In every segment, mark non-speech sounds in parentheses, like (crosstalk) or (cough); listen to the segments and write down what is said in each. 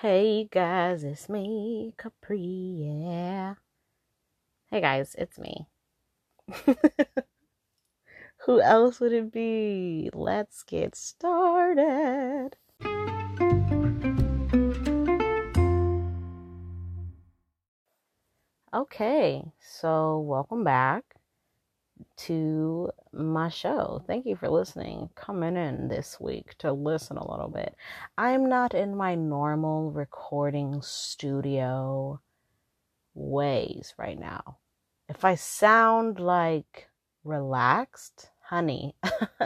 Hey guys, it's me, Kapri. Yeah. Hey guys, (laughs) it's me. Who else would it be? Let's get started. Okay, so welcome back to my show. Thank you for listening. Coming in this week to listen a little bit. I'm not in my normal recording studio ways right now. If I sound like relaxed, honey, (laughs)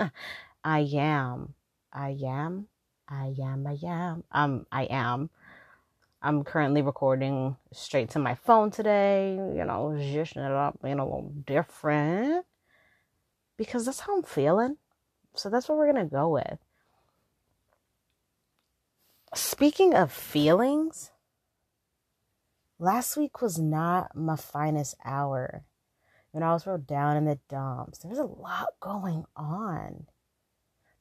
I am. I am. I am. I am. Um, I am. I'm currently recording straight to my phone today, you know, zhishing it up, being a little different because that's how I'm feeling. So that's what we're going to go with. Speaking of feelings, last week was not my finest hour. When I was real down in the dumps, there was a lot going on.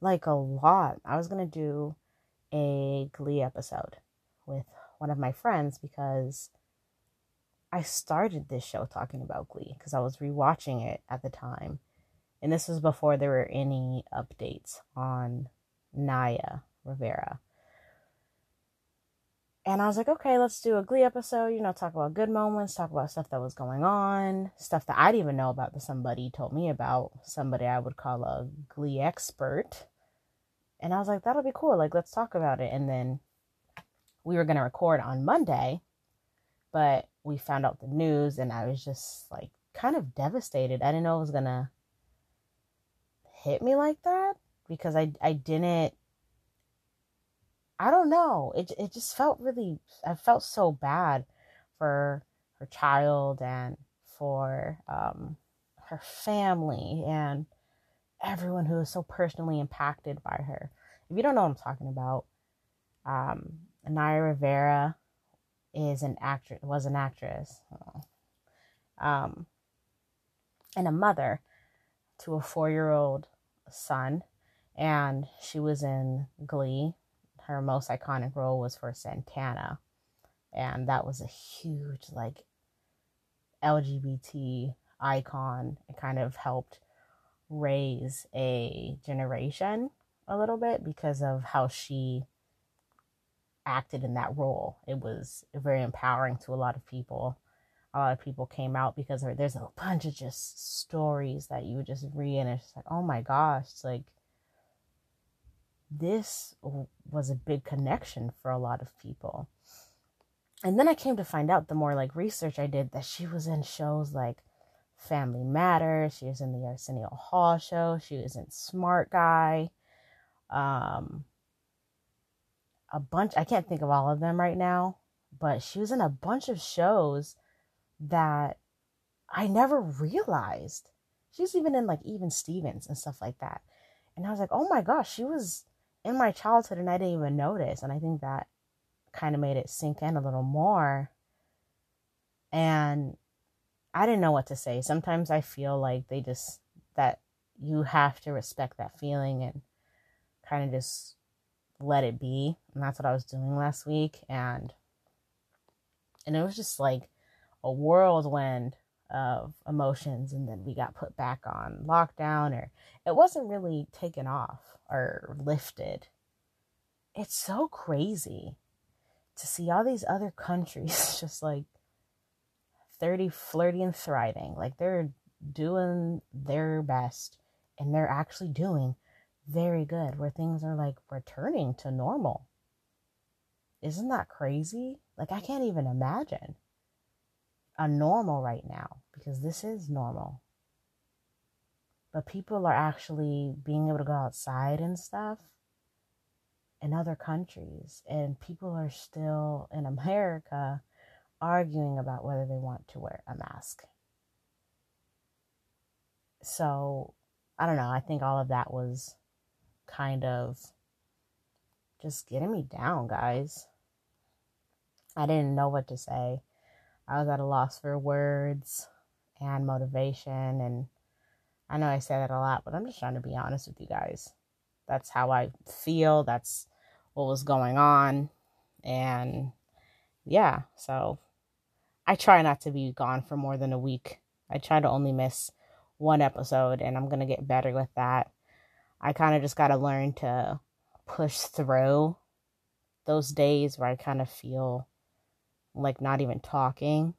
Like a lot. I was going to do a Glee episode with one of my friends because I started this show talking about Glee because I was rewatching it at the time. And this was before there were any updates on Naya Rivera. And I was like, okay, let's do a Glee episode, you know, talk about good moments, talk about stuff that was going on, stuff that I didn't even know about that somebody told me about, somebody I would call a Glee expert. And I was like, that'll be cool. Like, let's talk about it. And then we were going to record on Monday, but we found out the news and I was just like kind of devastated. I didn't know it was going to hit me like that because I I didn't I don't know. It it just felt really I felt so bad for her child and for um her family and everyone who was so personally impacted by her. If you don't know what I'm talking about, um, Naya Rivera is an actress, was an actress, um, and a mother to a four year old son. And she was in Glee. Her most iconic role was for Santana. And that was a huge, like, LGBT icon. It kind of helped raise a generation a little bit because of how she acted in that role. It was very empowering to a lot of people. A lot of people came out because there's a bunch of just stories that you would just read, and it's like, oh my gosh, like this was a big connection for a lot of people. And then I came to find out the more like research I did that she was in shows like Family Matters, she was in the Arsenio Hall show, she was in Smart Guy. Um, a bunch I can't think of all of them right now, but she was in a bunch of shows that I never realized. She was even in like Even Stevens and stuff like that. And I was like, oh my gosh, she was in my childhood and I didn't even notice. And I think that kind of made it sink in a little more. And I didn't know what to say. Sometimes I feel like they just, that you have to respect that feeling and kind of just let it be. And that's what I was doing last week. And, and it was just like a whirlwind of emotions. And then we got put back on lockdown or it wasn't really taken off or lifted. It's so crazy to see all these other (laughs) countries (laughs) just like 30 flirty and thriving. Like they're doing their best and they're actually doing very good, where things are like returning to normal. Isn't that crazy? Like, I can't even imagine normal right now because this is normal. But people are actually being able to go outside and stuff in other countries, and people are still in America arguing about whether they want to wear a mask. So, I don't know. I think all of that was kind of just getting me down, guys. I didn't know what to say. I was at a loss for words and motivation. And I know I say that a lot, but I'm just trying to be honest with you guys. That's how I feel. That's what was going on. And yeah, so I try not to be gone for more than a week. I try to only miss one episode, and I'm going to get better with that. I kind of just got to learn to push through those days where I kind of feel like not even talking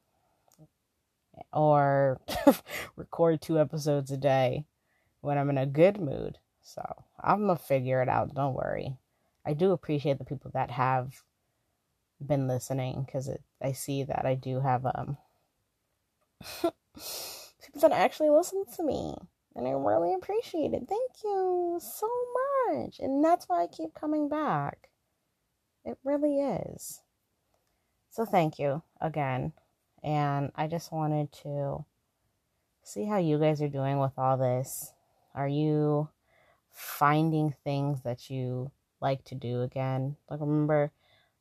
or (laughs) record two episodes a day when I'm in a good mood. So I'm to figure it out. Don't worry. I do appreciate the people that have been listening because I see that I do have um (laughs) people that actually listen to me and I really appreciate it. Thank you so much. And that's why I keep coming back. It really is. So thank you again. And I just wanted to see how you guys are doing with all this. Are you finding things that you like to do again? Like remember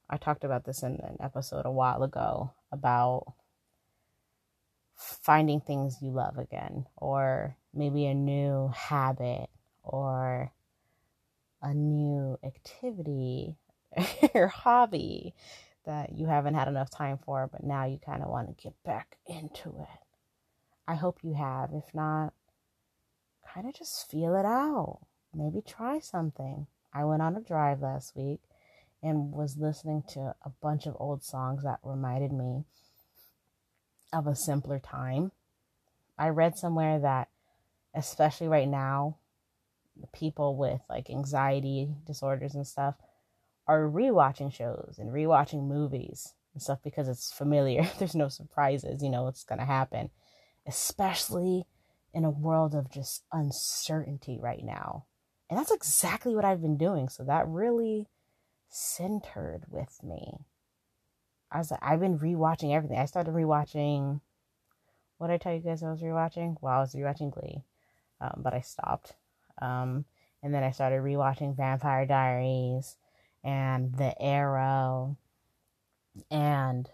I talked about this in an episode a while ago about finding things you love again, or maybe a new habit, or a new activity (laughs) or hobby that you haven't had enough time for, but now you kind of want to get back into it. I hope you have. If not, kind of just feel it out. Maybe try something. I went on a drive last week and was listening to a bunch of old songs that reminded me of a simpler time. I read somewhere that, especially right now, people with like anxiety disorders and stuff are rewatching shows and rewatching movies and stuff because it's familiar. (laughs) There's no surprises, you know, what's going to happen, especially in a world of just uncertainty right now. And that's exactly what I've been doing. So that really centered with me. I was like, I've been rewatching everything. I started rewatching. What did I tell you guys I was rewatching? Well, I was rewatching Glee, um, but I stopped. Um, and then I started rewatching Vampire Diaries and The Arrow. And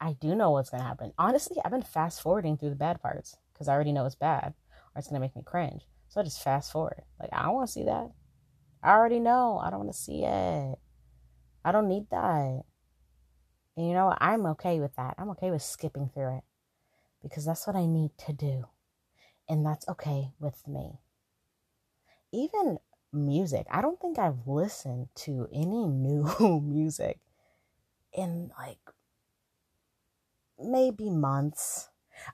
I do know what's going to happen. Honestly, I've been fast forwarding through the bad parts because I already know it's bad or it's going to make me cringe. So I just fast forward. Like, I don't want to see that. I already know. I don't want to see it. I don't need that. And you know what? I'm okay with that. I'm okay with skipping through it because that's what I need to do. And that's okay with me. Even music, I don't think I've listened to any (laughs) new music in like maybe months.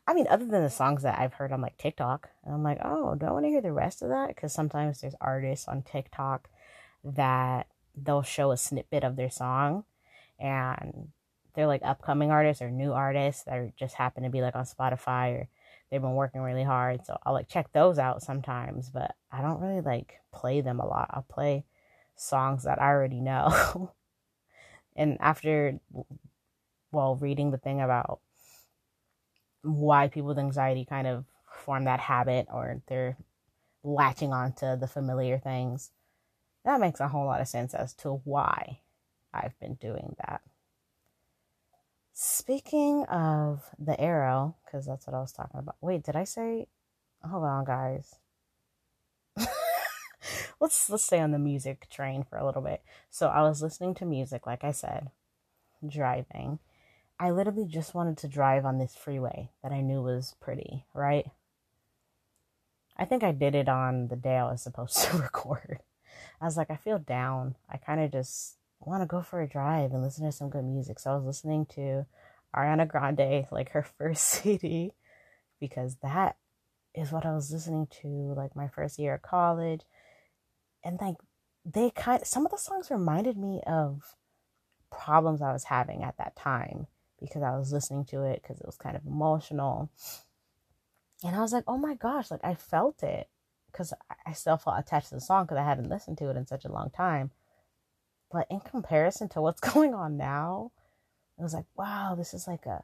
I mean, other than the songs that I've heard on like TikTok, and I'm like, oh, do I want to hear the rest of that? Because sometimes there's artists on TikTok that they'll show a snippet of their song, and they're like upcoming artists or new artists that are, just happen to be like on Spotify or they've been working really hard. So I'll like check those out sometimes, but I don't really like play them a lot. I'll play songs that I already know. (laughs) and after, well, reading the thing about why people with anxiety kind of form that habit or they're latching onto the familiar things. That makes a whole lot of sense as to why I've been doing that. Speaking of the arrow, because that's what I was talking about. Wait, did I say? Hold on, guys. (laughs) let's let's stay on the music train for a little bit. So I was listening to music, like I said, driving, I literally just wanted to drive on this freeway that I knew was pretty, right? I think I did it on the day I was supposed (laughs) to record. I was like, I feel down. I kind of just want to go for a drive and listen to some good music. So I was listening to Ariana Grande, like her (laughs) first CD, because that is what I was listening to like my first year of college. And like they kind some of the songs reminded me of problems I was having at that time because I was listening to it because it was kind of emotional. And I was like, oh my gosh, like I felt it because I still felt attached to the song because I hadn't listened to it in such a long time. But in comparison to what's (laughs) going on now, it was like, wow, this is like a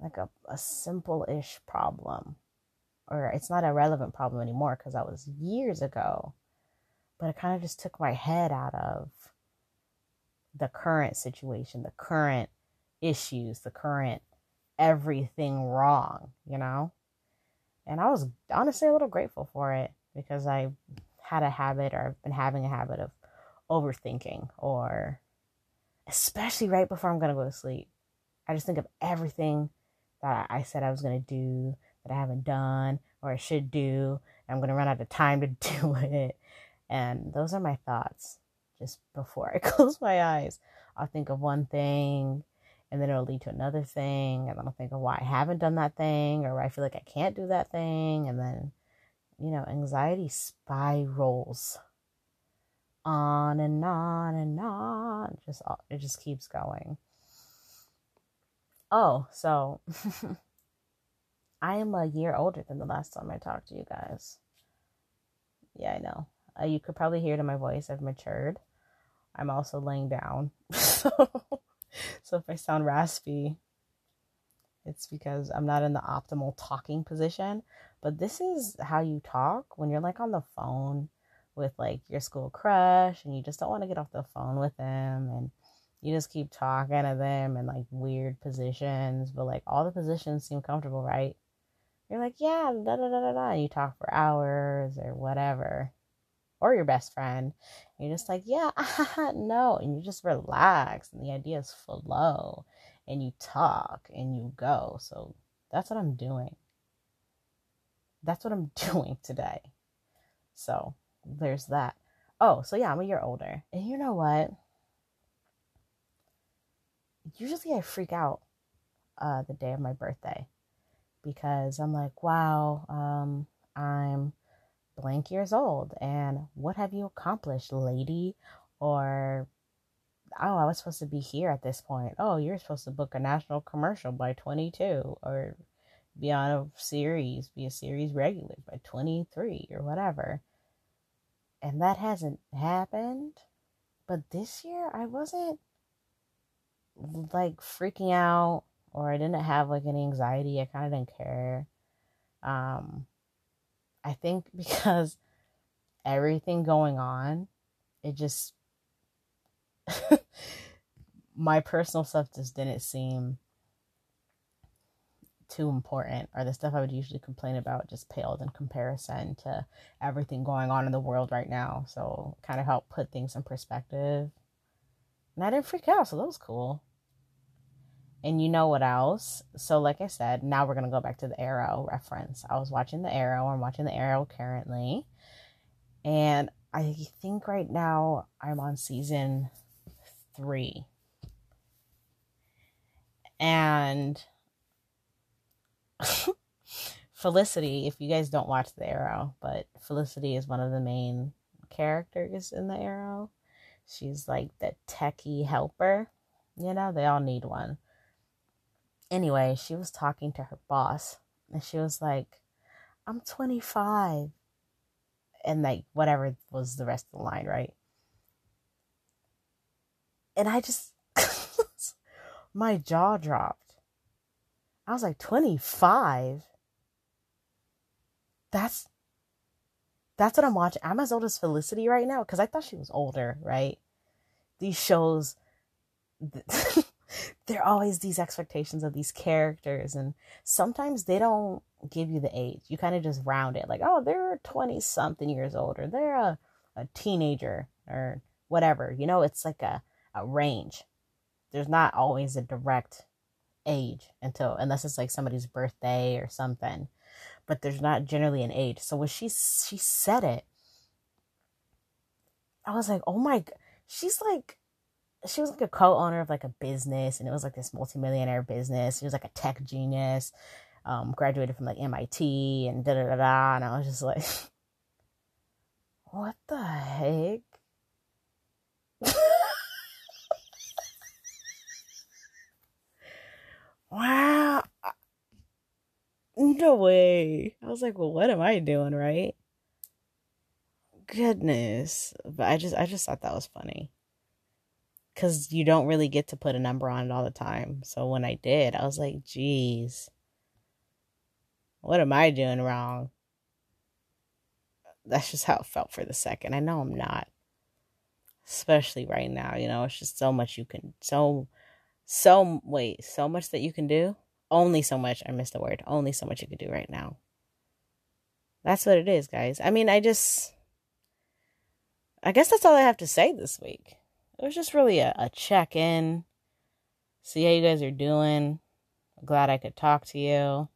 like a, a simple-ish problem. Or it's not a relevant problem anymore because that was years ago. But it kind of just took my head out of the current situation, the current issues, the current everything wrong, you know? And I was honestly a little grateful for it because I had a habit or I've been having a habit of overthinking or especially right before I'm going to go to sleep. I just think of everything that I said I was going to do that I haven't done or I should do. I'm going to run out of time to (laughs) do it. And those are my thoughts just before I (laughs) close my eyes. I'll think of one thing and then it'll lead to another thing. And I'll think of why I haven't done that thing or why I feel like I can't do that thing. And then, you know, anxiety spirals on and on and on. Just it just keeps going. Oh, so (laughs) I am a year older than the last time I talked to you guys. Yeah, I know. Uh, you could probably hear it in my voice. I've matured. I'm also laying down. (laughs) so, so if I sound raspy, it's because I'm not in the optimal talking position. But this is how you talk when you're like on the phone with like your school crush and you just don't want to get off the phone with them and you just keep talking to them in like weird positions, but like all the positions seem comfortable, right? You're like, yeah, da da da da da. And you talk for hours or whatever, or your best friend. You're just like, yeah, (laughs) no, and you just relax, and the ideas flow, and you talk and you go. So that's what I'm doing. That's what I'm (laughs) doing today. So there's that. Oh, so yeah, I'm a year older, and you know what? usually I freak out uh, the day of my birthday because I'm like, wow, um, I'm blank years old, and what have you accomplished, lady? Or, oh, I was supposed to be here at this point. Oh, you're supposed to book a national commercial by 22, or be on a series, be a series regular by 23, or whatever. And that hasn't happened. But this year, I wasn't like freaking out or I didn't have like any anxiety. I kind of didn't care. Um, I think (laughs) because everything going on, it just (laughs) my personal stuff just didn't seem too important or the stuff I would usually complain about just paled in comparison to everything going on in the world right now. So kind of helped put things in perspective. And I didn't freak out, so that was cool. And you know what else? So, like I said, now we're going to go back to the Arrow reference. I was watching the Arrow. I'm watching the Arrow currently. And I think right now I'm on season three. And (laughs) Felicity, if you guys don't watch the Arrow, but Felicity is one of the main characters in the Arrow. She's like the techie helper. You know, they all need one anyway, she was talking to her boss and she was like, I'm 25. And like, whatever was the rest of the line, right? And I just, (laughs) my jaw dropped. I was like, 25? That's, that's what I'm watching. I'm as old as Felicity right now because I thought she was older, right? These shows, (laughs) there are always these expectations of these characters and sometimes they don't give you the age you kind of just round it like oh they're 20 something years old or they're a, a teenager or whatever you know it's like a, a range there's not always a direct age until unless it's like somebody's birthday or something but there's not generally an age so when she she said it i was like oh my she's like she was like a co-owner of like a business and it was like this multimillionaire business. She was like a tech genius, um, graduated from like MIT and da da da da. And I was just like, (laughs) what the heck? wow. No way. I was like, well, what am I doing, right? Goodness. But I just I just thought that was funny because you don't really get to put a number on it all the time. So when I did, I was like, geez, what am I doing wrong? That's just how it felt for the second. I know I'm not, especially right now. You know, it's just so much you can, so, so, wait, so much that you can do? Only so much. I missed the word. Only so much you can do right now. That's what it is, guys. I mean, I just, I guess that's all I have to say this week. it was just really a, a check in, see how you guys are doing. Glad I could talk to you.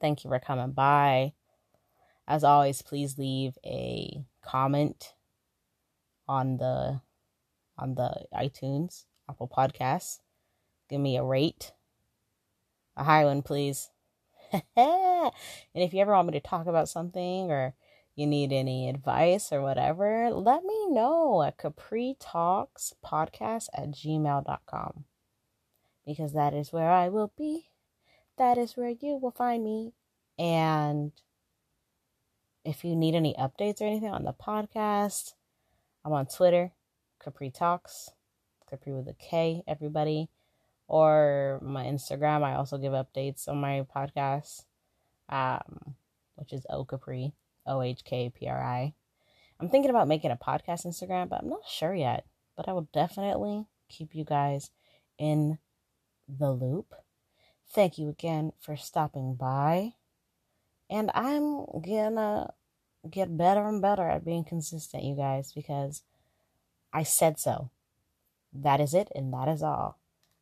Thank you for coming by. As always, please leave a comment on the on the iTunes, Apple Podcasts. Give me a rate. A one, please. (laughs) and if you ever want me to talk about something or you need any advice or whatever, let me know at Kapri Talks Podcast at gmail.com because that is where I will be. That is where you will find me. And if you need any updates or anything on the podcast, I'm on Twitter, Kapri Talks, Kapri with a K, everybody, or my Instagram. I also give updates on my podcast, um, which is O Capri, O H K P R I. I'm thinking about making a podcast Instagram, but I'm not sure yet. But I will definitely keep you guys in the loop. Thank you again for stopping by. And I'm gonna get better and better at being consistent, you guys, because I said so. That is it, and that is all.